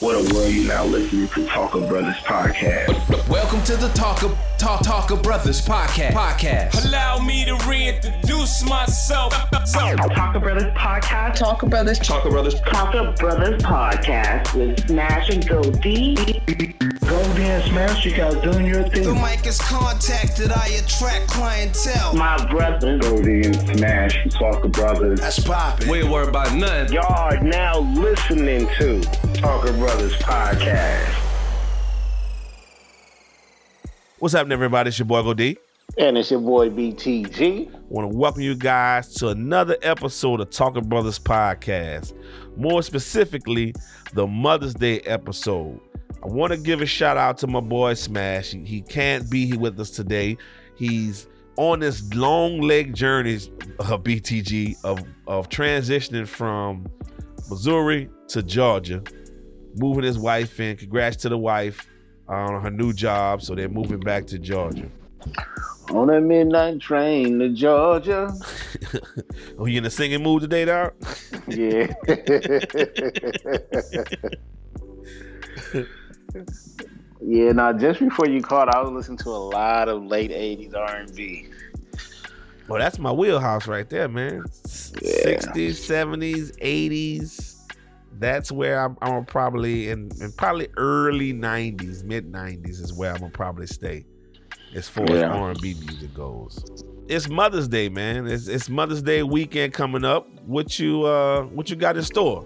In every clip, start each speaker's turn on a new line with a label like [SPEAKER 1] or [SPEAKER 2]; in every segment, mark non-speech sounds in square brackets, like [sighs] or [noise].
[SPEAKER 1] What a world you now listening to Talker Brothers podcast.
[SPEAKER 2] Welcome to the Talker Talk Talker Brothers podcast. Podcast.
[SPEAKER 3] Allow me to reintroduce myself.
[SPEAKER 4] Talker Brothers podcast.
[SPEAKER 5] Talker Brothers.
[SPEAKER 1] Talker Brothers.
[SPEAKER 4] Talker Brothers podcast with Smash and Go D.
[SPEAKER 1] Go and you guys doing your thing.
[SPEAKER 3] The
[SPEAKER 1] thing.
[SPEAKER 3] mic is contacted. I attract clientele.
[SPEAKER 4] My brother.
[SPEAKER 1] Go and Smash, Talker Brothers.
[SPEAKER 3] That's poppin'.
[SPEAKER 2] We ain't worried about nothing.
[SPEAKER 1] Y'all are now listening to Talker Brothers podcast.
[SPEAKER 6] What's happening, everybody? It's your boy Go D.
[SPEAKER 7] And it's your boy BTG.
[SPEAKER 6] Want to welcome you guys to another episode of Talking Brothers Podcast. More specifically, the Mother's Day episode. I want to give a shout out to my boy Smash. He, he can't be here with us today. He's on this long leg journey uh, of BTG of of transitioning from Missouri to Georgia, moving his wife in. Congrats to the wife on her new job. So they're moving back to Georgia.
[SPEAKER 7] On a midnight train to Georgia. [laughs]
[SPEAKER 6] Oh, you in the singing mood today, dog?
[SPEAKER 7] Yeah. [laughs] [laughs] yeah, now just before you called, I was listening to a lot of late 80s R&B.
[SPEAKER 6] Well, that's my wheelhouse right there, man.
[SPEAKER 7] Yeah.
[SPEAKER 6] 60s, 70s, 80s. That's where I'm, I'm probably in, in probably early 90s, mid 90s is where I'm gonna probably stay as far as R&B music goes. It's Mother's Day, man. It's, it's Mother's Day weekend coming up. What you uh what you got in store?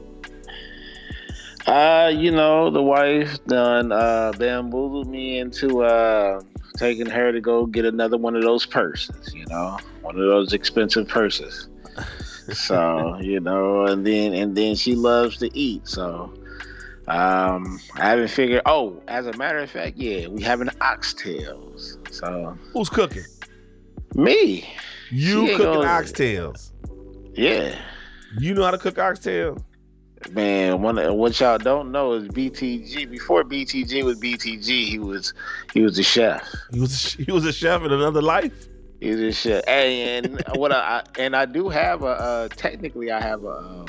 [SPEAKER 7] Uh, you know, the wife done uh, bamboozled me into uh, taking her to go get another one of those purses, you know, one of those expensive purses. [laughs] so you know, and then and then she loves to eat. So um, I haven't figured. Oh, as a matter of fact, yeah, we having oxtails. So
[SPEAKER 6] Who's cooking?
[SPEAKER 7] me,
[SPEAKER 6] You cooking
[SPEAKER 7] gonna-
[SPEAKER 6] oxtails.
[SPEAKER 7] yeah.
[SPEAKER 6] You know how to cook oxtails?
[SPEAKER 7] Man, one what y'all don't know is BTG. Before BTG was BTG, he was he was the chef.
[SPEAKER 6] He was he was a chef in another life.
[SPEAKER 7] He was the chef. Hey, and what I and I do have a uh, technically I have a um,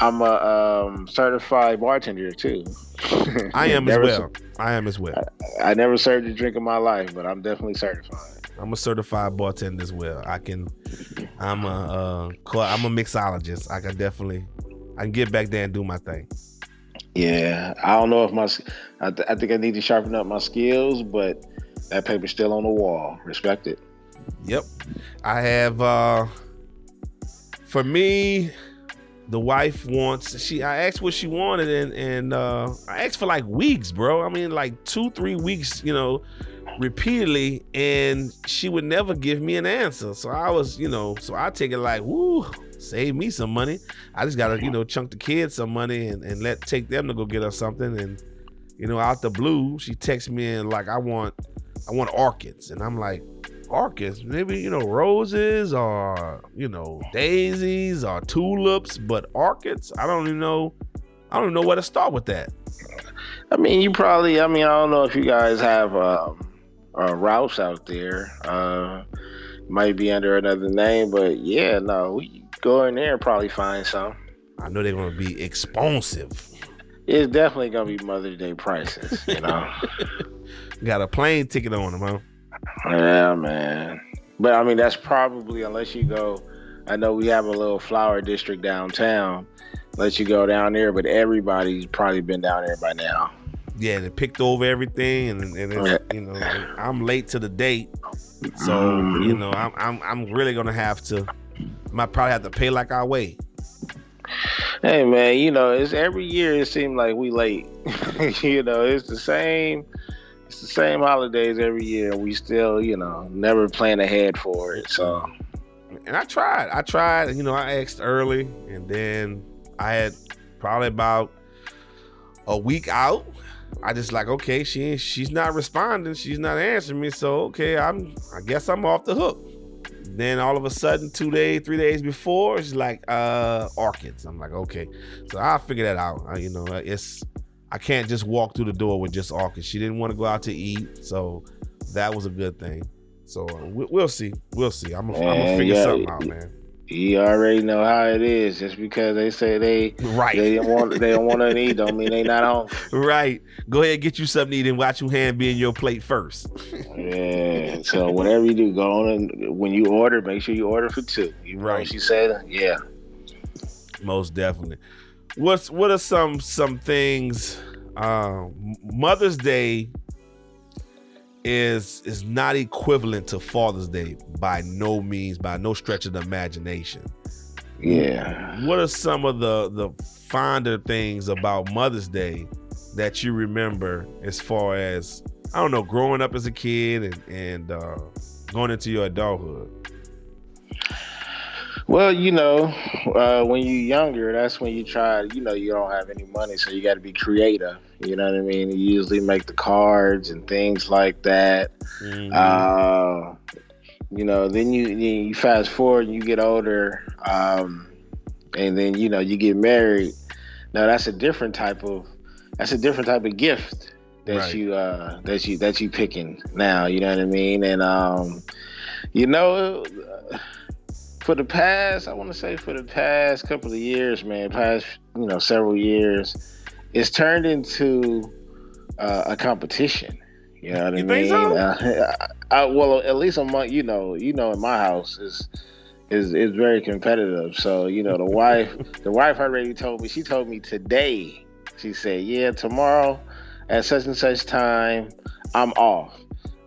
[SPEAKER 7] I'm a um, certified bartender too. [laughs]
[SPEAKER 6] I am as well. I am as well.
[SPEAKER 7] ser- I never served a drink in my life, but I'm definitely certified.
[SPEAKER 6] I'm a certified bartender as well. I can. I'm a. Uh, I'm a mixologist. I can definitely. I can get back there and do my thing.
[SPEAKER 7] Yeah, I don't know if my I, th- I think I need to sharpen up my skills, but that paper's still on the wall. Respect it.
[SPEAKER 6] Yep. I have. uh For me, the wife wants. She. I asked what she wanted, and and uh I asked for like weeks, bro. I mean, like two, three weeks. You know, repeatedly, and she would never give me an answer. So I was, you know, so I take it like, woo, save me some money. I just gotta, you know, chunk the kids some money and, and let take them to go get us something. And you know, out the blue, she texts me and like, I want, I want orchids, and I'm like, orchids, maybe you know, roses or you know, daisies or tulips, but orchids, I don't even know. I don't even know where to start with that.
[SPEAKER 7] I mean, you probably. I mean, I don't know if you guys have um, uh, routes out there. Uh, might be under another name, but yeah, no, we go in there and probably find some.
[SPEAKER 6] I know they're gonna be expensive.
[SPEAKER 7] It's definitely gonna be Mother's Day prices, you know. [laughs]
[SPEAKER 6] Got a plane ticket on them, huh?
[SPEAKER 7] yeah, man. But I mean, that's probably unless you go. I know we have a little flower district downtown. Let you go down there, but everybody's probably been down there by now.
[SPEAKER 6] Yeah, they picked over everything, and, and it's, you know, I'm late to the date, so mm-hmm. you know, I'm I'm I'm really gonna have to. Might probably have to pay like our way.
[SPEAKER 7] Hey man, you know, it's every year it seems like we late. [laughs] you know, it's the same it's the same holidays every year. We still, you know, never plan ahead for it. So
[SPEAKER 6] and I tried. I tried. You know, I asked early, and then I had probably about a week out. I just like, okay, she she's not responding. She's not answering me. So okay, I'm. I guess I'm off the hook. Then all of a sudden, two days, three days before, she's like, uh, orchids. I'm like, okay. So I'll figure that out. Uh, you know, it's I can't just walk through the door with just orchids. She didn't want to go out to eat, so that was a good thing. So uh, we, we'll see. We'll see. I'm gonna I'm gonna
[SPEAKER 7] Man,
[SPEAKER 6] figure
[SPEAKER 7] yeah,
[SPEAKER 6] something out, man.
[SPEAKER 7] You already know how it is. Just because they say they
[SPEAKER 6] Right.
[SPEAKER 7] they don't want they don't want to eat, don't mean they not home.
[SPEAKER 6] Right. Go ahead, get you something to eat and watch your hand be in your plate first.
[SPEAKER 7] Yeah. So whatever you do, go on and when you order, make sure you order for two. You know
[SPEAKER 6] Right.
[SPEAKER 7] what she said? Yeah.
[SPEAKER 6] Most definitely. What's what are some some things? Uh, Mother's Day is is not equivalent to Father's Day by no means, by no stretch of the imagination.
[SPEAKER 7] Yeah.
[SPEAKER 6] What are some of the the fonder things about Mother's Day that you remember as far as I don't know, growing up as a kid and and uh, going into your adulthood?
[SPEAKER 7] Well, you know, uh, when you're younger, that's when you try. You know, you don't have any money, so you got to be creative. You know what I mean? You usually make the cards and things like that.
[SPEAKER 6] Mm-hmm.
[SPEAKER 7] Uh, you know, then you you fast forward and you get older, um, and then you know you get married. Now that's a different type of that's a different type of gift that
[SPEAKER 6] Right.
[SPEAKER 7] you uh, that you that you picking now. You know what I mean? And um, you know, for the past, I want to say for the past couple of years, man, past you know several years, it's turned into uh, a competition. You know what I mean?
[SPEAKER 6] so?
[SPEAKER 7] Uh, [laughs] I, well, at least among you know, you know, in my house is is is very competitive. So you know, the [laughs] wife, the wife already told me. She told me today. She said, "Yeah, tomorrow at such and such time, I'm off."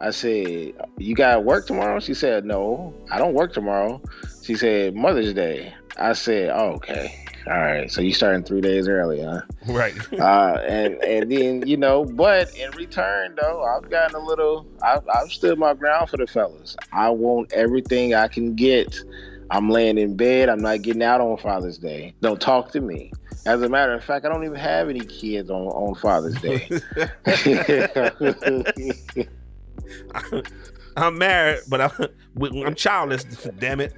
[SPEAKER 7] I said, "You got work tomorrow?" She said, "No, I don't work tomorrow." She said, "Mother's Day." I said, oh, "Okay, all right. So you starting three days early, huh?"
[SPEAKER 6] Right. [laughs]
[SPEAKER 7] uh, and and then you know, but in return though, I've gotten a little. I've, I've stood my ground for the fellas. I want everything I can get. I'm laying in bed. I'm not getting out on Father's Day. Don't talk to me. As a matter of fact, I don't even have any kids on, on Father's Day. [laughs] [laughs]
[SPEAKER 6] I'm married, but I'm I'm childless. [laughs] Damn it.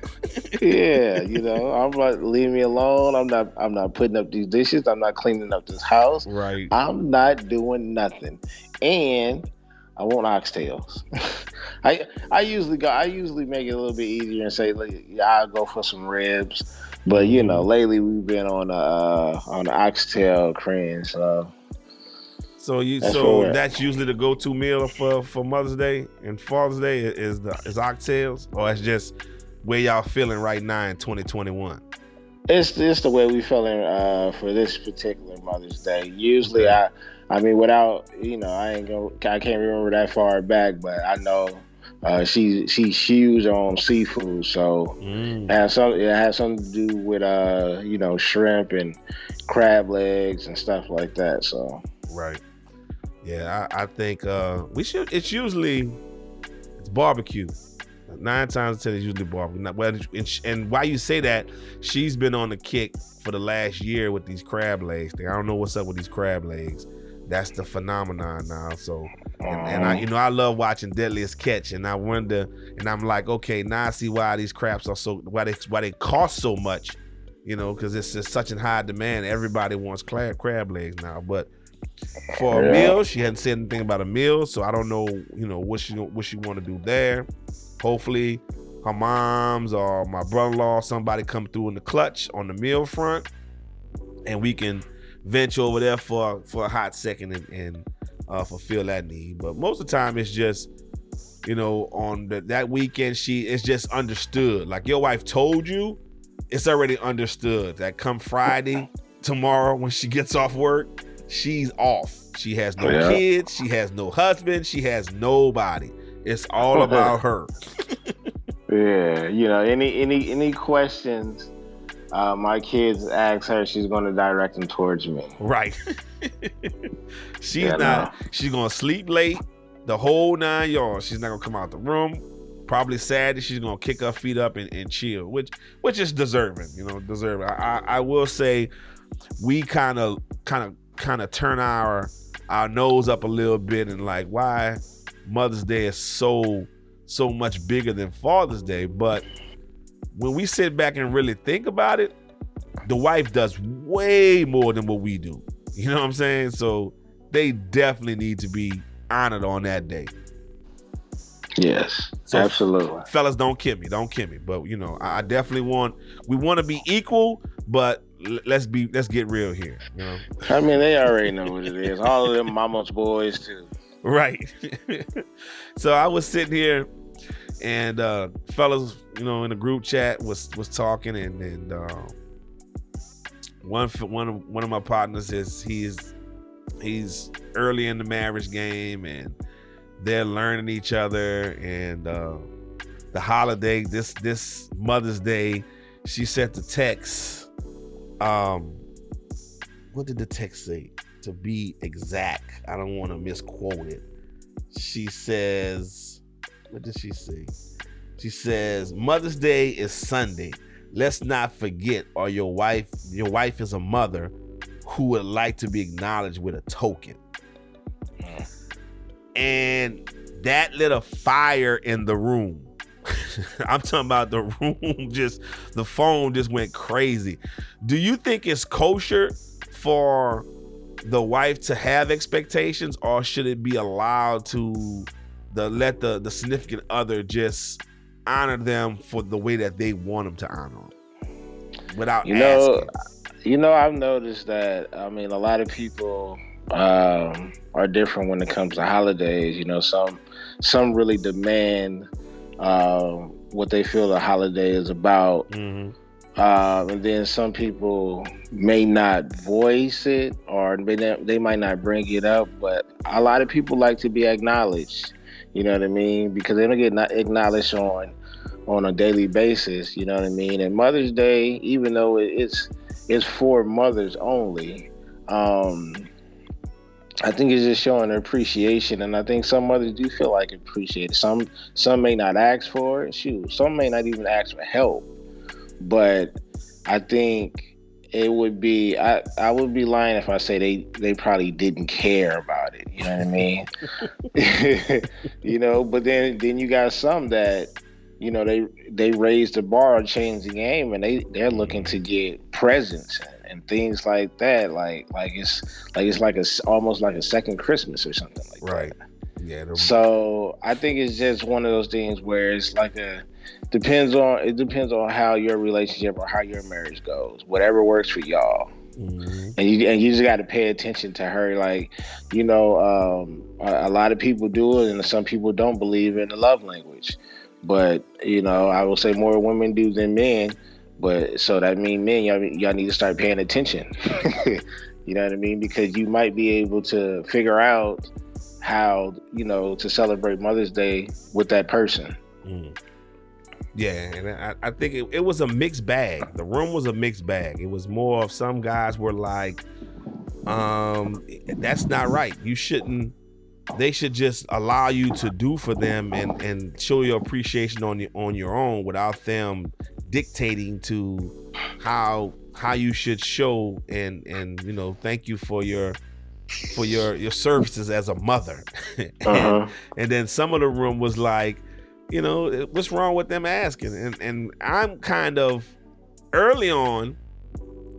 [SPEAKER 7] yeah, [laughs] you know, I'm like, leave me alone. I'm not. I'm not putting up these dishes. I'm not cleaning up this house.
[SPEAKER 6] Right.
[SPEAKER 7] I'm not doing nothing. And I want oxtails. [laughs] I I usually go I usually make it a little bit easier and say like, yeah, I'll go for some ribs. But you know, lately we've been on a uh, on the oxtail cringe, so
[SPEAKER 6] So you
[SPEAKER 7] That's
[SPEAKER 6] so that's usually the go-to meal for for Mother's Day and Father's Day is the is oxtails or it's just where y'all feeling right now in 2021.
[SPEAKER 7] it's it's the way we feeling uh, for this particular Mother's Day. Usually I I mean without you know, I ain't go I can't remember that far back, but I know uh, she she she's on seafood, so
[SPEAKER 6] Mm.
[SPEAKER 7] It has some. It has something to do with uh, you know, shrimp and crab legs and stuff like that. So
[SPEAKER 6] Right. Yeah, I, I think uh we should. It's usually it's barbecue. Nine times out of ten, it's usually barbecue. Well, and, and why you say that? She's been on the kick for the last year with these crab legs. Thing. I don't know what's up with these crab legs. That's the phenomenon now. So, and, and I, you know, I love watching Deadliest Catch, and I wonder, and I'm like, okay, now I see why these crabs are so why they why they cost so much. You know, because it's just such in high demand. Everybody wants crab crab legs now, but for a
[SPEAKER 7] Yeah.
[SPEAKER 6] meal. She hadn't said anything about a meal, so I don't know, you know, what she what she want to do there. Hopefully, her mom's or my brother-in-law, somebody come through in the clutch on the meal front, and we can venture over there for for a hot second and, and uh, fulfill that need. But most of the time, it's just you know on the, that weekend she it's just understood. Like your wife told you, it's already understood that come Friday tomorrow when she gets off work, she's off. She has no
[SPEAKER 7] Yeah.
[SPEAKER 6] kids, she has no husband, she has nobody. It's all about her. [laughs]
[SPEAKER 7] yeah, you know, any any any questions uh, my kids ask her, she's going to direct them towards me.
[SPEAKER 6] Right. [laughs] she's
[SPEAKER 7] Yeah,
[SPEAKER 6] not she's gonna sleep late the whole nine yards. She's not gonna come out the room. Probably Saturday, she's gonna kick her feet up and, and chill, which which is deserving, you know, deserving. I, I, I will say we kind of kind of kind of turn our our nose up a little bit and like why Mother's Day is so so much bigger than Father's Day. But when we sit back and really think about it, the wife does way more than what we do. You know what I'm saying? So they definitely need to be honored on that day.
[SPEAKER 7] Yes,
[SPEAKER 6] So-
[SPEAKER 7] absolutely.
[SPEAKER 6] fellas don't kill me don't kill me but you know i, definitely want we want to be equal but let's be let's get real here you know
[SPEAKER 7] I mean, they already know what it is. All of them mama's boys too.
[SPEAKER 6] right [laughs] so i was sitting here and uh fellas you know in the group chat was was talking and and uh one one of one of my partners is he's he's early in the marriage game and they're learning each other and uh the holiday this this mother's day she sent the text um what did the text say? To be exact i don't want to misquote it. She says what did she say? She says mother's day is sunday. Let's not forget or your wife your wife is a mother who would like to be acknowledged with a token. And that lit a fire in the room [laughs] i'm talking about the [laughs] room just the phone just went crazy do you think it's kosher for the wife to have expectations or should it be allowed to the let the the significant other just honor them for the way that they want them to honor them without
[SPEAKER 7] You know,
[SPEAKER 6] asking
[SPEAKER 7] You know, I've noticed that. I mean, a lot of people um, are different when it comes to holidays. You know, some some really demand um, what they feel the holiday is about,
[SPEAKER 6] Mhm.
[SPEAKER 7] um, and then some people may not voice it or may not, they might not bring it up. But a lot of people like to be acknowledged. You know what I mean? Because they don't get not acknowledged on on a daily basis. You know what I mean? And Mother's Day, even though it's it's for mothers only. Um, I think it's just showing appreciation, and I think some mothers do feel like appreciated. Some some may not ask for it. Shoot, some may not even ask for help. But I think it would be I, I would be lying if I say they they probably didn't care about it. You know what I mean? [laughs] you know, but then then you got some that you know they they raised the bar, changed the game, and they they're looking to get presents and, things like that. Like like it's like it's like a almost like a second Christmas or something like that.
[SPEAKER 6] right yeah
[SPEAKER 7] So I think it's just one of those things where it's like a depends on it depends on how your relationship or how your marriage goes. Whatever works for y'all.
[SPEAKER 6] Mhm.
[SPEAKER 7] And you and you just got to pay attention to her. Like, you know, um, a, a lot of people do it, and some people don't believe in the love language. But you know, I will say more women do than men. But so that means men, y'all, y'all need to start paying attention. [laughs] you know what I mean? Because you might be able to figure out how you know to celebrate Mother's Day with that person.
[SPEAKER 6] Mm. Yeah, and I, I think it, it was a mixed bag. The room was a mixed bag. It was more of some guys were like, um, that's not right. You shouldn't they should just allow you to do for them and and show your appreciation on your on your own without them dictating to how how you should show and and you know thank you for your for your your services as a mother. And, [laughs]
[SPEAKER 7] Uh-huh.
[SPEAKER 6] and then some of the room was like you know what's wrong with them asking? And and i'm kind of early on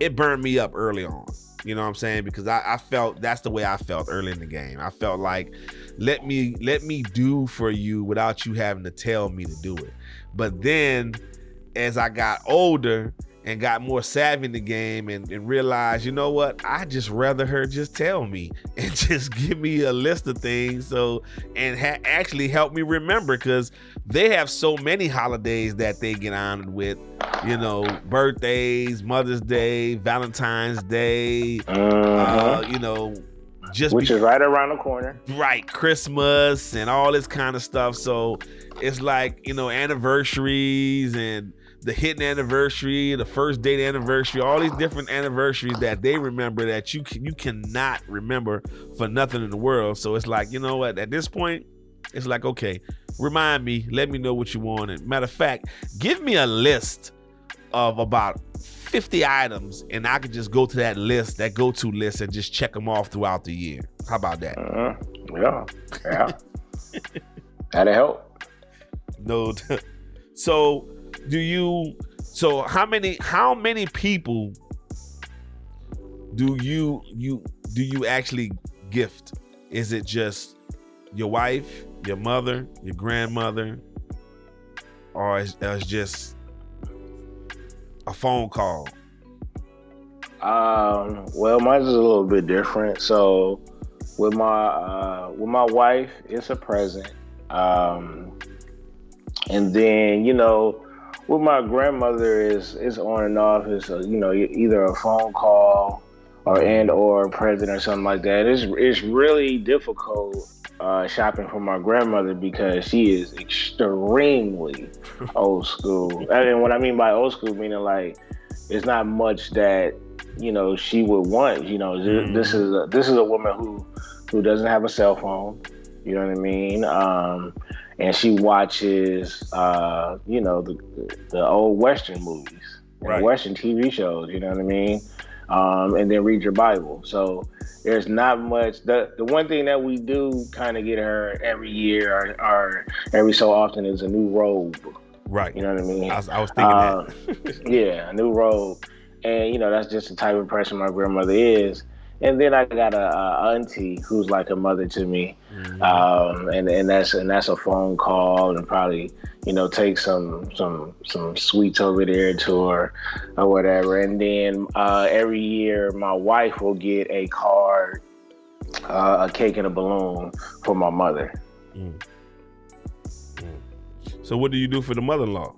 [SPEAKER 6] it burned me up early on. You know what i'm saying? Because I, I felt that's the way i felt early in the game. I felt like let me let me do for you without you having to tell me to do it. But then as i got older and got more savvy in the game and, and realized, you know what, I just rather her just tell me [laughs] and just give me a list of things so and ha- actually help me remember because they have so many holidays that they get honored with, you know, birthdays, Mother's Day, Valentine's Day,
[SPEAKER 7] Uh-huh.
[SPEAKER 6] uh, you know, just
[SPEAKER 7] Which is right around the corner.
[SPEAKER 6] right christmas and all this kind of stuff so it's like you know anniversaries and the hidden anniversary the first date anniversary all these different anniversaries that they remember that you can, you cannot remember for nothing in the world so it's like you know what at this point it's like okay remind me let me know what you want and matter of fact give me a list of about 50 items and i could just go to that list that go-to list and just check them off throughout the year how about that
[SPEAKER 7] Uh-huh. Yeah, yeah. [laughs] That'll help.
[SPEAKER 6] No. [laughs] So, do you? So, how many? How many people do you you do you actually gift? Is it just your wife your mother, your grandmother, or it's, it's just a phone call?
[SPEAKER 7] Um, well, mine's is a little bit different. So, with my uh, with my wife, it's a present. Um, and then you know, with my grandmother, is it's on and off. It's a, you know either a phone call or and or present or something like that. It's it's really difficult uh, shopping for my grandmother because she is extremely [laughs] old school. And what I mean by old school, meaning like it's not much that you know she would want. You know,
[SPEAKER 6] Mhm.
[SPEAKER 7] this is a, this is a woman who who doesn't have a cell phone. You know what I mean? Um, and she watches, uh, you know, the the old Western movies, and
[SPEAKER 6] Right.
[SPEAKER 7] Western TV shows. You know what I mean? Um, and then read your Bible. So there's not much. The the one thing that we do kind of get her every year or, or every so often is a new robe.
[SPEAKER 6] Right.
[SPEAKER 7] You know what I mean?
[SPEAKER 6] I was, I was thinking
[SPEAKER 7] Uh,
[SPEAKER 6] that.
[SPEAKER 7] yeah, a new robe, and you know that's just the type of person my grandmother is. And then I got a, a auntie who's like a mother to me,
[SPEAKER 6] Mhm.
[SPEAKER 7] um, and and that's and that's a phone call and probably you know take some some some sweets over there to her or whatever. And then uh, every year my wife will get a card, uh, a cake and a balloon for my mother.
[SPEAKER 6] Mm. Mm. So what do you do for the mother-in-law?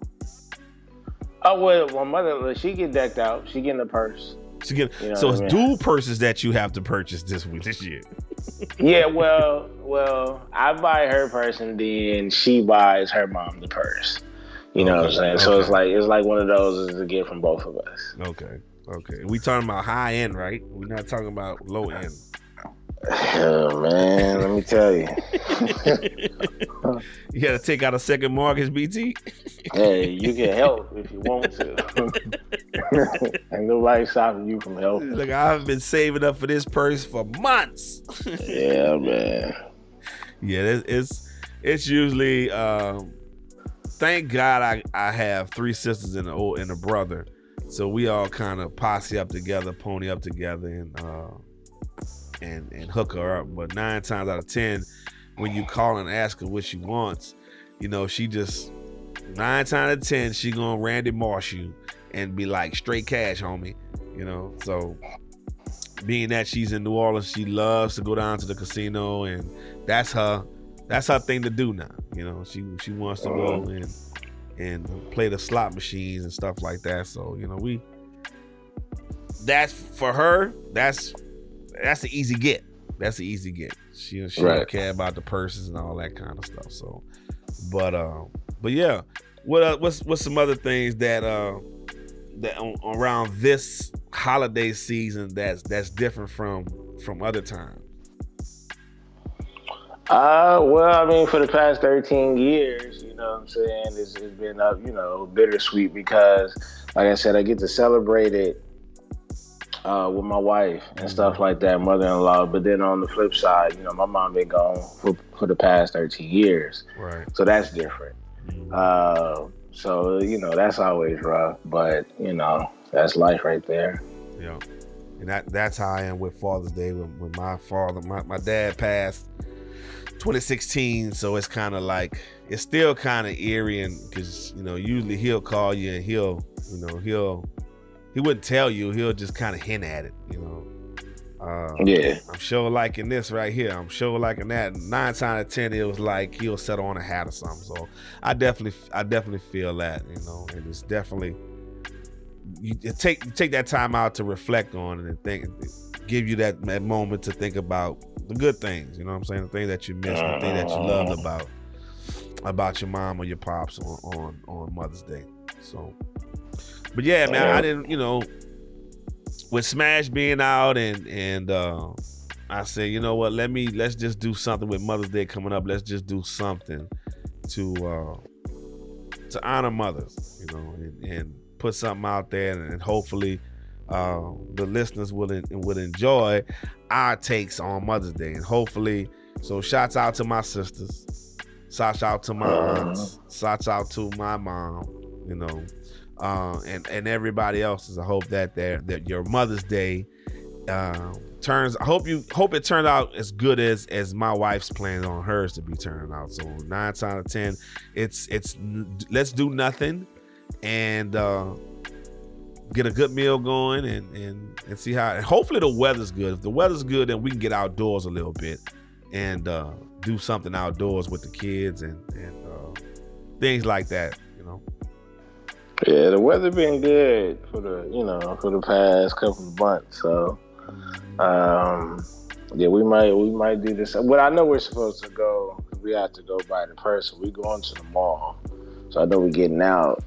[SPEAKER 7] Oh well, my mother she get decked out. She getting a purse.
[SPEAKER 6] Get,
[SPEAKER 7] You know
[SPEAKER 6] so it's
[SPEAKER 7] I mean?
[SPEAKER 6] dual purses that you have to purchase this week this year.
[SPEAKER 7] Yeah, well, well, I buy her purse and then she buys her mom the purse. You know what I'm
[SPEAKER 6] Okay,
[SPEAKER 7] saying? So it's like it's like one of those is a gift from both of us.
[SPEAKER 6] Okay. Okay. We talking about high end, right? We're not talking about low end. [sighs]
[SPEAKER 7] Oh man, let me tell you. [laughs] [laughs]
[SPEAKER 6] You got to take out a second mortgage, BT. [laughs]
[SPEAKER 7] Hey, you can help if you want to. [laughs] Ain't nobody stopping you from helping.
[SPEAKER 6] Look, I've been saving up for this purse for months.
[SPEAKER 7] Yeah, man.
[SPEAKER 6] yeah, it's it's, it's usually. Um, thank God I, I have three sisters and a old and a brother, so we all kind of posse up together, pony up together, and uh, and and hook her up. But nine times out of ten, when you call and ask her what she wants, you know she just nine times out of ten she gonna Randy Moss you and be like straight cash, homie. You know, so being that she's in New Orleans, she loves to go down to the casino, and that's her that's her thing to do now. You know, she she wants to go uh-huh. and and play the slot machines and stuff like that. So you know, we that's for her. That's that's the easy get. That's the easy get. She she
[SPEAKER 7] Right.
[SPEAKER 6] don't care about the purses and all that kind of stuff. So, but um, but yeah, what uh, what's what's some other things that uh that on, around this holiday season that's that's different from from other times.
[SPEAKER 7] Uh, well, I mean, for the past 13 years, you know what I'm saying, it's, it's been, uh, you know, bittersweet because, like I said, I get to celebrate it uh, with my wife and stuff like that, mother-in-law. But then on the flip side, you know, my mom been gone for, for the past 13 years.
[SPEAKER 6] Right.
[SPEAKER 7] So that's different. Uh, so, you know, that's always rough. But, you know, that's life right there.
[SPEAKER 6] Yeah. And that that's how I am with Father's Day when, when my father my, my dad passed 2016 so it's kind of like it's still kind of eerie and because you know usually he'll call you and he'll you know he'll he wouldn't tell you he'll just kind of hint at it you know uh,
[SPEAKER 7] Yeah.
[SPEAKER 6] I'm sure liking this right here. I'm sure liking that. Nine times out of ten, it was like he'll settle on a hat or something. So I definitely, I definitely feel that, you know, and it's definitely you take you take that time out to reflect on it and think, give you that, that moment to think about the good things. You know what I'm saying? The things that you missed, the thing that you loved about about your mom or your pops on on, on Mother's Day. So, but yeah, man, I didn't, you know, with Smash being out and and uh I said, you know what, let me let's just do something with Mother's Day coming up. Let's just do something to uh to honor mothers, you know, and, and put something out there and, and hopefully uh the listeners will en- will enjoy our takes on Mother's Day. And hopefully, so shouts out to my sisters, shouts out to my aunts, shouts out to my mom, you know, uh, and and everybody else's. I hope that that your Mother's Day um, turns. I hope you hope it turned out as good as as my wife's planning on hers to be turning out. So nine out of ten, it's it's let's do nothing and uh, get a good meal going and and and see how. And hopefully the weather's good. If the weather's good, then we can get outdoors a little bit and uh, do something outdoors with the kids and and uh, things like that.
[SPEAKER 7] Yeah, the weather been good for the you know for the past couple of months. So, um, yeah, we might we might do this. But I know we're supposed to go. We have to go by the person. We going to the mall, so I know we're getting out.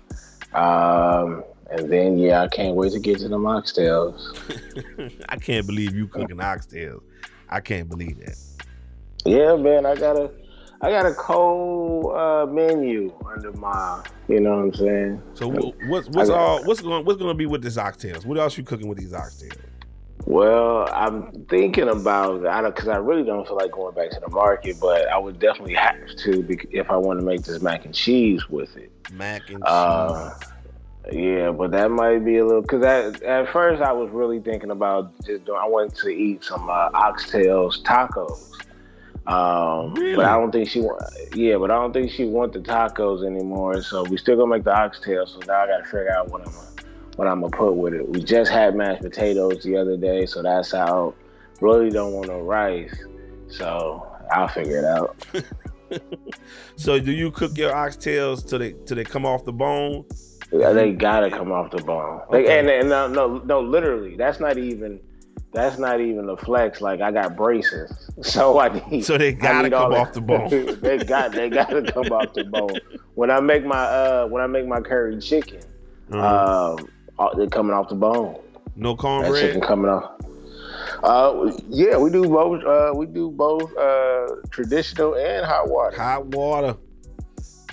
[SPEAKER 7] Um, and then yeah, I can't wait to get to the oxtails. [laughs]
[SPEAKER 6] I can't believe you cooking oxtails. I can't believe that.
[SPEAKER 7] Yeah, man, I got a I got a cold uh, menu under my, you know what I'm saying.
[SPEAKER 6] So wh- what's what's all what's going what's going to be with this oxtails? What else you cooking with these oxtails?
[SPEAKER 7] Well, I'm thinking about I don't because I really don't feel like going back to the market, but I would definitely have to if I want to make this mac and cheese with it.
[SPEAKER 6] Mac and cheese.
[SPEAKER 7] Uh, yeah, but that might be a little because at, at first I was really thinking about just doing. I wanted to eat some uh, oxtails tacos. Um,
[SPEAKER 6] Really?
[SPEAKER 7] But I don't think she want. Yeah, but I don't think she want the tacos anymore. So we still gonna make the oxtails. So now I gotta figure out what I'm gonna, what I'm gonna put with it. We just had mashed potatoes the other day, so that's out. Really don't want no rice, so I'll figure it out. [laughs]
[SPEAKER 6] so do you cook your oxtails till they till they come off the bone?
[SPEAKER 7] Yeah, They gotta come off the bone. They,
[SPEAKER 6] Okay.
[SPEAKER 7] and, and no, no, no, literally, that's not even. That's not even a flex. Like I got braces, [laughs] so I need.
[SPEAKER 6] So they gotta come off the bone. [laughs]
[SPEAKER 7] they got. They gotta [laughs] come off the bone. When I make my uh, when I make my curry chicken,
[SPEAKER 6] Uh,
[SPEAKER 7] um, they're coming off the bone.
[SPEAKER 6] no cornbread.
[SPEAKER 7] That chicken coming off. Uh, yeah, we do both. Uh, we do both uh, traditional and hot water.
[SPEAKER 6] Hot water.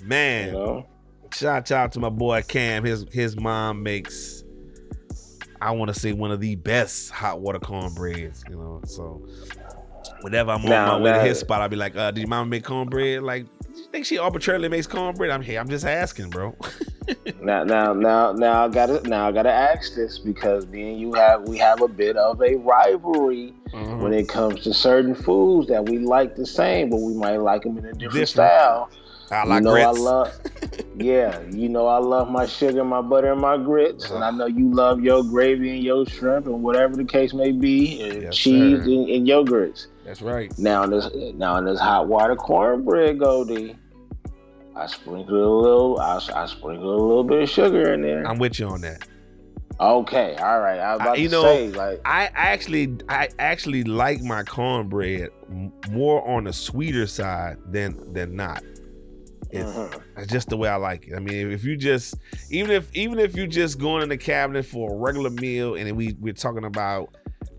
[SPEAKER 6] Man,
[SPEAKER 7] You know.
[SPEAKER 6] shout out to my boy Cam. His his mom makes I want to say one of the best hot water cornbreads, you know. So whenever I'm on
[SPEAKER 7] Now,
[SPEAKER 6] my way to his spot, I'll be like, uh, did your mama make cornbread? Like, do you think she arbitrarily makes cornbread? I'm here, I'm just asking, bro.
[SPEAKER 7] Now, now, now, now, I gotta, now, I gotta ask this because then you have, we have a bit of a rivalry
[SPEAKER 6] Mm-hmm.
[SPEAKER 7] when it comes to certain foods that we like the same, but we might like them in a different,
[SPEAKER 6] Different.
[SPEAKER 7] style.
[SPEAKER 6] I like
[SPEAKER 7] you know,
[SPEAKER 6] grits.
[SPEAKER 7] I love, yeah, you know, I love my sugar, my butter, and my grits, and I know you love your gravy and your shrimp and whatever the case may be, and
[SPEAKER 6] Yes,
[SPEAKER 7] cheese and, and yogurts.
[SPEAKER 6] That's right.
[SPEAKER 7] Now in this, now in this hot water cornbread, Goldie, I sprinkle a little, I, I sprinkle a little bit of sugar in there.
[SPEAKER 6] I'm with you on that.
[SPEAKER 7] Okay, all right. I was
[SPEAKER 6] I- you
[SPEAKER 7] to
[SPEAKER 6] know,
[SPEAKER 7] say, like,
[SPEAKER 6] I actually I actually like my cornbread more on the sweeter side than than not. It-
[SPEAKER 7] mhm.
[SPEAKER 6] That's just the way I like it. I mean, if you just even if even if you just going in the cabinet for a regular meal and we we're talking about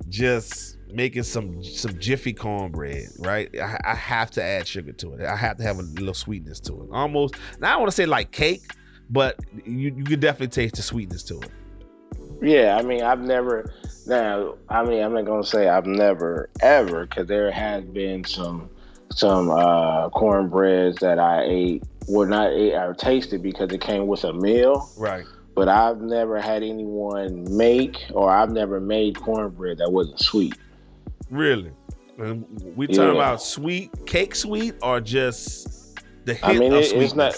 [SPEAKER 6] just making some some jiffy cornbread, right? I, I have to add sugar to it. I have to have a little sweetness to it. Almost. Now I want to say like cake, but you you could definitely taste the sweetness to it.
[SPEAKER 7] yeah. I mean, I've never. Now, I mean, I'm not gonna say I've never ever, because there has been some some uh cornbreads that I ate, well, not ate, I tasted because it came with a meal.
[SPEAKER 6] Right.
[SPEAKER 7] But I've never had anyone make, or I've never made cornbread that wasn't sweet.
[SPEAKER 6] Really? And we talking
[SPEAKER 7] Yeah.
[SPEAKER 6] about sweet cake sweet or just the hint
[SPEAKER 7] I mean,
[SPEAKER 6] of
[SPEAKER 7] it- it's not-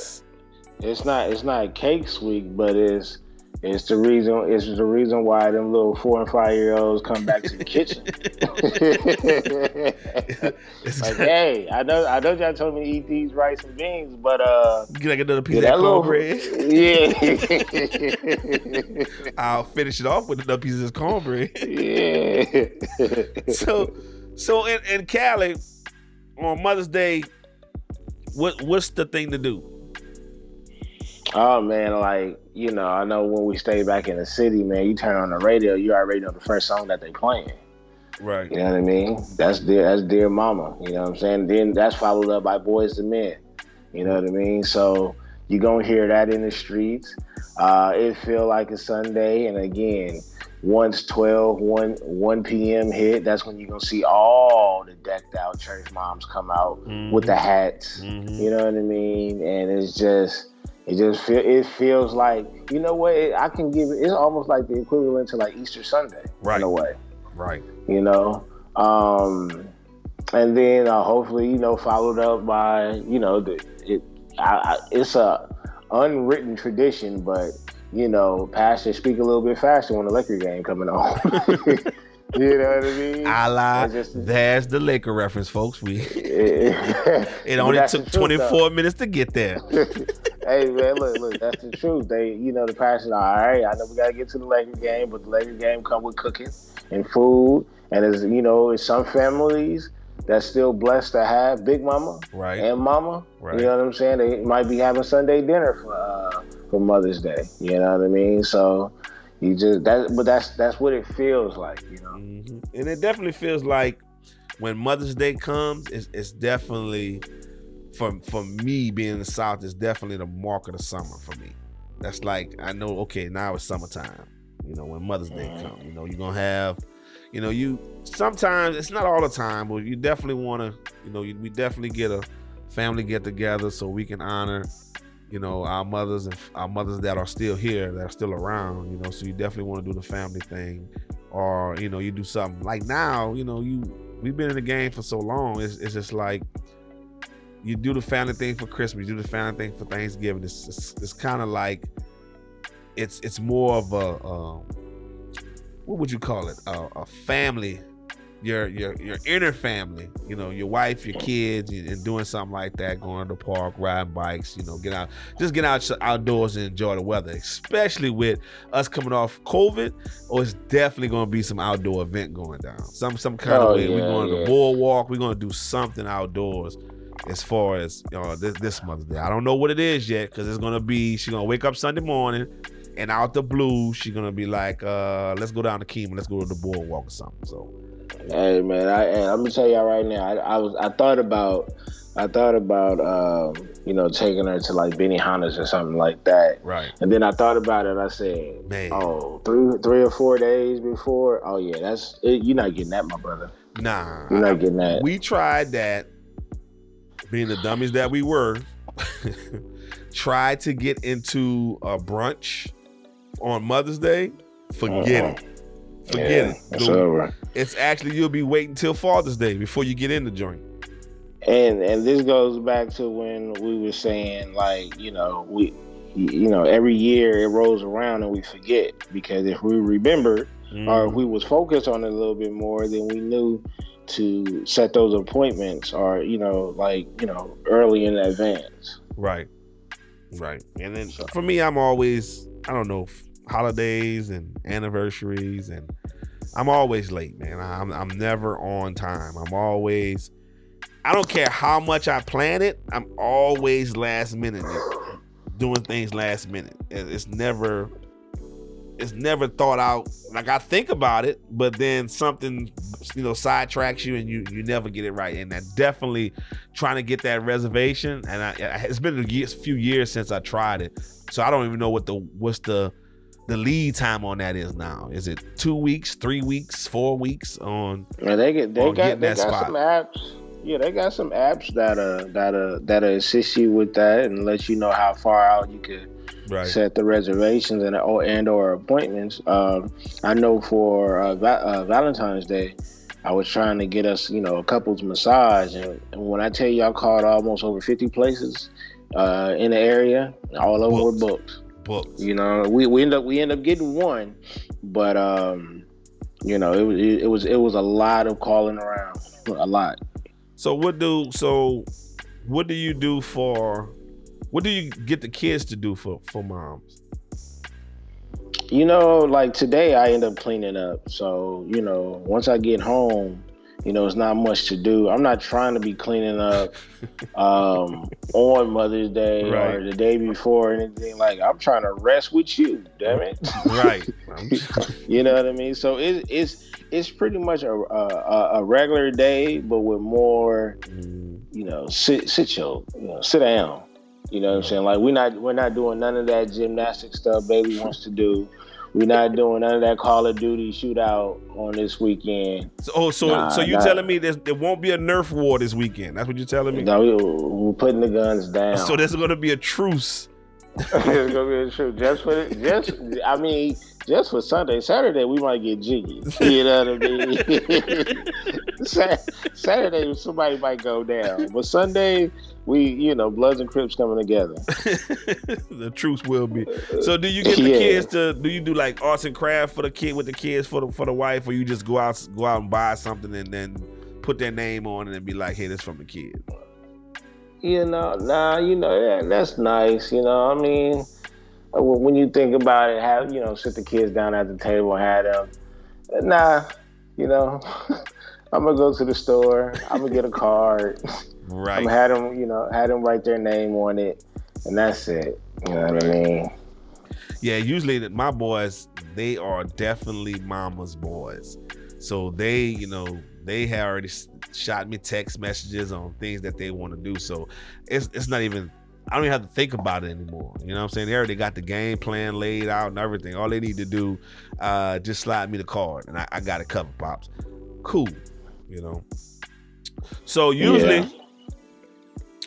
[SPEAKER 7] It's not it's not cake sweet, but it's it's the reason it's the reason why them little four and five year olds come back to the kitchen. [laughs]
[SPEAKER 6] It's
[SPEAKER 7] like, hey, I know I know y'all told me to eat these rice and beans, but uh
[SPEAKER 6] Get like another piece of that
[SPEAKER 7] that little
[SPEAKER 6] cornbread. [laughs]
[SPEAKER 7] Yeah.
[SPEAKER 6] I'll finish it off with another piece of this cornbread.
[SPEAKER 7] yeah. [laughs]
[SPEAKER 6] so, so in, in Cali on Mother's Day, what what's the thing to do?
[SPEAKER 7] Oh man, like you know, I know when we stay back in the city, man, you turn on the radio, you already know the first song that they playing.
[SPEAKER 6] Right.
[SPEAKER 7] You know what I mean? That's dear that's dear mama. You know what I'm saying? Then that's followed up by Boyz II Men. You know what I mean? So you gonna hear that in the streets. Uh, it feel like a Sunday, and again, once 12, 1, 1 p.m. hit, that's when you're gonna see all the decked out church moms come out with the hats.
[SPEAKER 6] Mhm.
[SPEAKER 7] You know what I mean? And it's just, it just feel, it feels like, you know what? It, I can give it. It's almost like the equivalent to like Easter Sunday
[SPEAKER 6] Right.
[SPEAKER 7] in a way.
[SPEAKER 6] Right.
[SPEAKER 7] You know, um, and then uh, hopefully you know followed up by you know the it I, I, it's a unwritten tradition, but you know pastors speak a little bit faster when the Laker game coming on. [laughs] you know what I mean?
[SPEAKER 6] I lie.
[SPEAKER 7] Just-
[SPEAKER 6] There's the Laker reference, folks. We [laughs]
[SPEAKER 7] it [laughs]
[SPEAKER 6] it only took
[SPEAKER 7] the truth, though.
[SPEAKER 6] 24 minutes to get there.
[SPEAKER 7] Hey man, look, look, that's the truth. They, you know, the passion. All right, I know we gotta get to the Laker game, but the Laker game come with cooking and food, and as you know, in some families that's still blessed to have Big Mama
[SPEAKER 6] Right.
[SPEAKER 7] and Mama.
[SPEAKER 6] Right.
[SPEAKER 7] You know what I'm saying? They might be having Sunday dinner for uh, for Mother's Day. You know what I mean? So you just that, but that's that's what it feels like. You know.
[SPEAKER 6] Mhm. And it definitely feels like when Mother's Day comes, it's, it's definitely for for me being in the South, is definitely the mark of the summer for me. That's like I know, okay, now it's summertime. You know, when Mother's Day
[SPEAKER 7] Mhm.
[SPEAKER 6] comes, you know, you're gonna have, you know, you sometimes it's not all the time, but you definitely want to, you know, you, we definitely get a family get together so we can honor, you know, our mothers and our mothers that are still here, that are still around. You know, so you definitely want to do the family thing or you know you do something like now you know you we've been in the game for so long it's, it's just like you do the family thing for christmas you do the family thing for thanksgiving. It's it's, it's kind of like it's it's more of a um, what would you call it? A, a family your your your inner family you know your wife your kids and, doing something like that going to the park riding bikes you know get out just get out outdoors and enjoy the weather especially with us coming off covid or it's definitely going to be some outdoor event going down. Some some kind
[SPEAKER 7] Oh,
[SPEAKER 6] of way we're
[SPEAKER 7] yeah,
[SPEAKER 6] going to
[SPEAKER 7] yeah.
[SPEAKER 6] the boardwalk we're going to do something outdoors as far as you know, this, this mother's day i don't know what it is yet because it's going to be she's going to wake up sunday morning and out the blue she's going to be like uh let's go down to Kemah, let's go to the boardwalk or something so
[SPEAKER 7] Hey man, I and I'm gonna tell y'all right now. I, I was I thought about I thought about um, you know taking her to like Benihana's or something like that.
[SPEAKER 6] right
[SPEAKER 7] And then I thought about it. I said,
[SPEAKER 6] Man.
[SPEAKER 7] "Oh, three three or four days before. Oh yeah, that's it, you're not getting that, my brother.
[SPEAKER 6] nah
[SPEAKER 7] You're not getting that.
[SPEAKER 6] we tried that being the dummies that we were [laughs] tried to get into a brunch on mother's day forget it. Uh-huh. Forget
[SPEAKER 7] Yeah,
[SPEAKER 6] it
[SPEAKER 7] It's over.
[SPEAKER 6] it's actually you'll be waiting till father's day before you get in the joint.
[SPEAKER 7] And and this goes back to when we were saying like you know we you know every year it rolls around and we forget because if we remember or if mm-hmm. we was focused on it a little bit more, then we knew to set those appointments or you know like you know early in advance.
[SPEAKER 6] Right. Right. And then for me, I'm always, I don't know holidays and anniversaries, and I'm always late, man. I'm, I'm never on time. I'm always, I don't care how much I plan it, I'm always last minute doing things last minute. It- It's never, it's never thought out. Like I think about it, but then something, you know, sidetracks you and you you never get it right. And that definitely trying to get that reservation. And I, it's been a year, few years since I tried it, so I don't even know what the what's the the lead time on that is now. Is it two weeks, three weeks, four weeks on?
[SPEAKER 7] And they get they got they got
[SPEAKER 6] spot.
[SPEAKER 7] some apps. Yeah, they got some apps that uh that uh that assist you with that and let you know how far out you could
[SPEAKER 6] Right.
[SPEAKER 7] set the reservations and or and or appointments. Um, I know for uh, Va- uh, Valentine's Day, I was trying to get us, you know, a couple's massage, and, and when I tell you I called almost over fifty places uh, in the area, all of them were
[SPEAKER 6] Booked.
[SPEAKER 7] booked. You know, we, we end up we end up getting one, but um, you know, it was it was it was a lot of calling around, a lot.
[SPEAKER 6] So what do so what do you do for what do you get the kids to do for for moms?
[SPEAKER 7] You know, like today I end up cleaning up. So, you know, once I get home, you know, it's not much to do. I'm not trying to be cleaning up [laughs] um, on Mother's Day
[SPEAKER 6] Right.
[SPEAKER 7] or the day before or anything. Like, I'm trying to rest with you, damn it.
[SPEAKER 6] Right. [laughs]
[SPEAKER 7] you know what I mean? So it, it's it's pretty much a, a a regular day, but with more, you know, sit sit your, you know, sit down. You know what I'm saying? Like we're not we're not doing none of that gymnastic stuff baby wants to do. We're not doing none of that Call of Duty shootout on this weekend.
[SPEAKER 6] So, oh, so
[SPEAKER 7] Nah,
[SPEAKER 6] so you
[SPEAKER 7] nah.
[SPEAKER 6] telling me there's, there won't be a Nerf war this weekend? That's what you're telling me.
[SPEAKER 7] No, we, we're putting the guns down.
[SPEAKER 6] So there's going to be a truce [laughs]
[SPEAKER 7] it's gonna be a shoot just for the, just. I mean, just for Sunday. Saturday we might get jiggy. You know what I mean? [laughs] Saturday somebody might go down, but Sunday we, you know, Bloods and Crips coming together. [laughs]
[SPEAKER 6] the truth will be. So, do you get the
[SPEAKER 7] Yeah.
[SPEAKER 6] kids to? Do you do like arts and craft for the kid with the kids for the for the wife, or you just go out go out and buy something and then put their name on it and be like, "Hey, this from the kid."
[SPEAKER 7] You know, nah, you know, yeah, that's nice. You know, I mean, uh, when you think about it, have you know, sit the kids down at the table, have them. Nah, you know, [laughs] I'm gonna go to the store. I'm gonna get a card. [laughs]
[SPEAKER 6] Right.
[SPEAKER 7] I'm have them, you know, have them write their name on it, and that's it. You know what I mean?
[SPEAKER 6] Yeah. Usually, my boys, they are definitely mama's boys. So they, you know, they had already shot me text messages on things that they want to do. So it's it's not even. I don't even have to think about it anymore. You know what I'm saying? They already got the game plan laid out and everything. All they need to do, uh, just slide me the card, and I, I got it covered, pops. Cool. You know. So usually,
[SPEAKER 7] Yeah.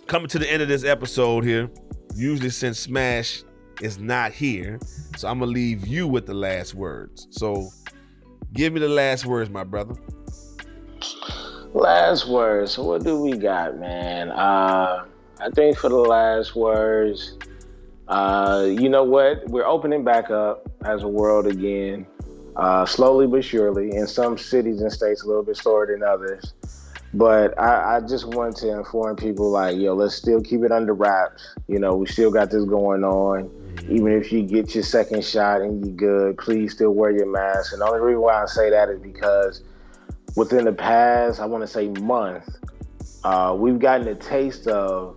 [SPEAKER 6] coming to the end of this episode here, usually since Smash is not here, so I'm gonna leave you with the last words. So give me the last words, my brother.
[SPEAKER 7] Last words. What do we got, man? Uh, I think for the last words, uh, you know what? We're opening back up as a world again, uh, slowly but surely. In some cities and states, a little bit slower than others. But I, I just want to inform people, like, yo, let's still keep it under wraps. You know, we still got this going on. Even if you get your second shot and you're good, please still wear your mask. And the only reason why I say that is because within the past, I want to say month, uh, we've gotten a taste of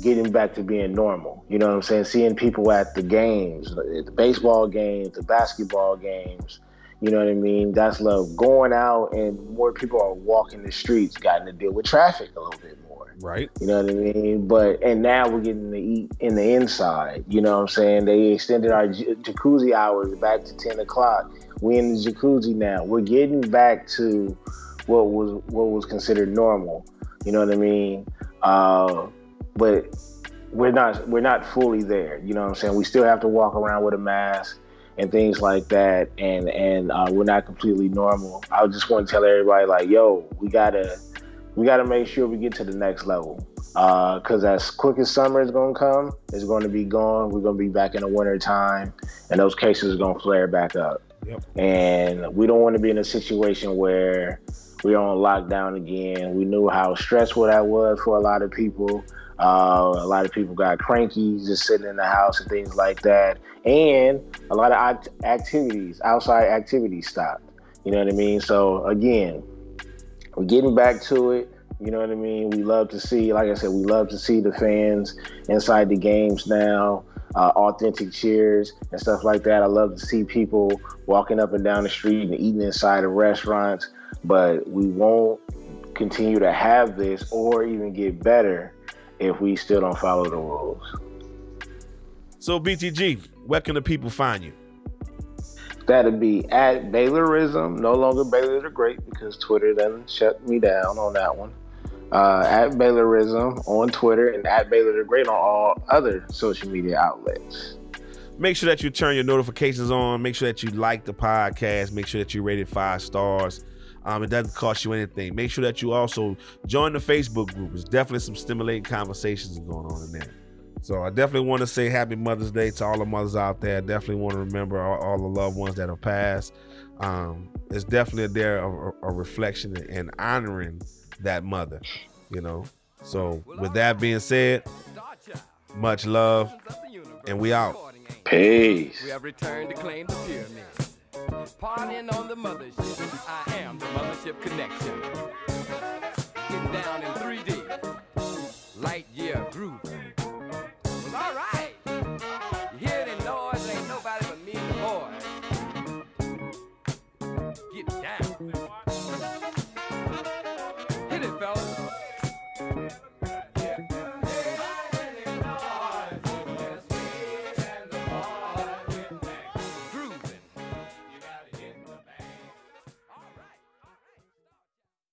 [SPEAKER 7] getting back to being normal. You know what I'm saying? Seeing people at the games, the baseball games, the basketball games. You know what I mean? That's love. Going out and more people are walking the streets, gotten to deal with traffic a little bit more.
[SPEAKER 6] Right?
[SPEAKER 7] You know what I mean? But and now we're getting to eat in the inside. You know what I'm saying? They extended our j- jacuzzi hours back to ten o'clock. We in the jacuzzi now. We're getting back to what was what was considered normal. You know what I mean? Uh, but we're not we're not fully there. You know what I'm saying? We still have to walk around with a mask and things like that, and and uh, we're not completely normal. I just want to tell everybody like, yo, we gotta we got to make sure we get to the next level. Because as quick as summer is going to come, it's going to be gone. We're going to be back in the winter time, and those cases are going to flare back up.
[SPEAKER 6] Yep.
[SPEAKER 7] And we don't want to be in a situation where we're on lockdown again. We knew how stressful that was for a lot of people. Uh, a lot of people got cranky just sitting in the house and things like that. And a lot of act- activities, outside activities stopped. You know what I mean? So, again, we're getting back to it. You know what I mean? We love to see, like I said, we love to see the fans inside the games now, uh, authentic cheers and stuff like that. I love to see people walking up and down the street and eating inside of restaurants, but we won't continue to have this or even get better if we still don't follow the rules.
[SPEAKER 6] So BTG, where can the people find you?
[SPEAKER 7] That'd be at Baylorism, no longer Baylor the Great because Twitter done shut me down on that one. Uh, at Baylorism on Twitter and at Baylor the Great on all other social media outlets.
[SPEAKER 6] Make sure that you turn your notifications on. Make sure that you like the podcast. Make sure that you rate it five stars. Um, it doesn't cost you anything. Make sure that you also join the Facebook group. There's definitely some stimulating conversations going on in there. So I definitely want to say Happy Mother's Day to all the mothers out there. I definitely want to remember all, all the loved ones that have passed. Um, it's definitely there a, a reflection and honoring that mother. You know. So with that being said, much love, and we out.
[SPEAKER 7] Peace.
[SPEAKER 2] We have returned to claim the pyramid partying on the mothership. I am the mothership connection. Get down in 3D. Light year groove.